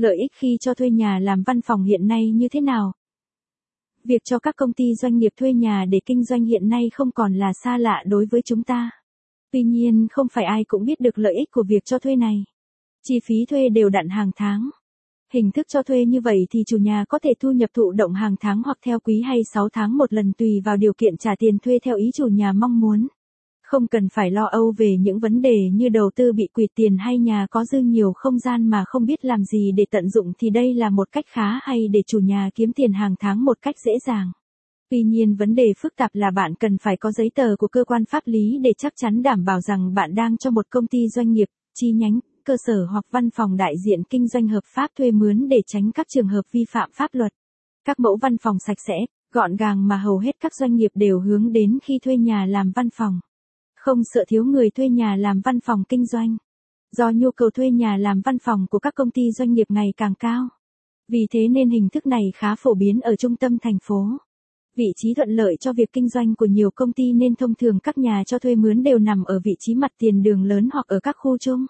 Lợi ích khi cho thuê nhà làm văn phòng hiện nay như thế nào? Việc cho các công ty doanh nghiệp thuê nhà để kinh doanh hiện nay không còn là xa lạ đối với chúng ta. Tuy nhiên, không phải ai cũng biết được lợi ích của việc cho thuê này. Chi phí thuê đều đặn hàng tháng. Hình thức cho thuê như vậy thì chủ nhà có thể thu nhập thụ động hàng tháng hoặc theo quý hay 6 tháng một lần tùy vào điều kiện trả tiền thuê theo ý chủ nhà mong muốn. Không cần phải lo âu về những vấn đề như đầu tư bị quỵt tiền hay nhà có dư nhiều không gian mà không biết làm gì để tận dụng thì đây là một cách khá hay để chủ nhà kiếm tiền hàng tháng một cách dễ dàng. Tuy nhiên vấn đề phức tạp là bạn cần phải có giấy tờ của cơ quan pháp lý để chắc chắn đảm bảo rằng bạn đang cho một công ty doanh nghiệp, chi nhánh, cơ sở hoặc văn phòng đại diện kinh doanh hợp pháp thuê mướn để tránh các trường hợp vi phạm pháp luật. Các mẫu văn phòng sạch sẽ, gọn gàng mà hầu hết các doanh nghiệp đều hướng đến khi thuê nhà làm văn phòng. Không sợ thiếu người thuê nhà làm văn phòng kinh doanh. Do nhu cầu thuê nhà làm văn phòng của các công ty doanh nghiệp ngày càng cao. Vì thế nên hình thức này khá phổ biến ở trung tâm thành phố. Vị trí thuận lợi cho việc kinh doanh của nhiều công ty nên thông thường các nhà cho thuê mướn đều nằm ở vị trí mặt tiền đường lớn hoặc ở các khu chung.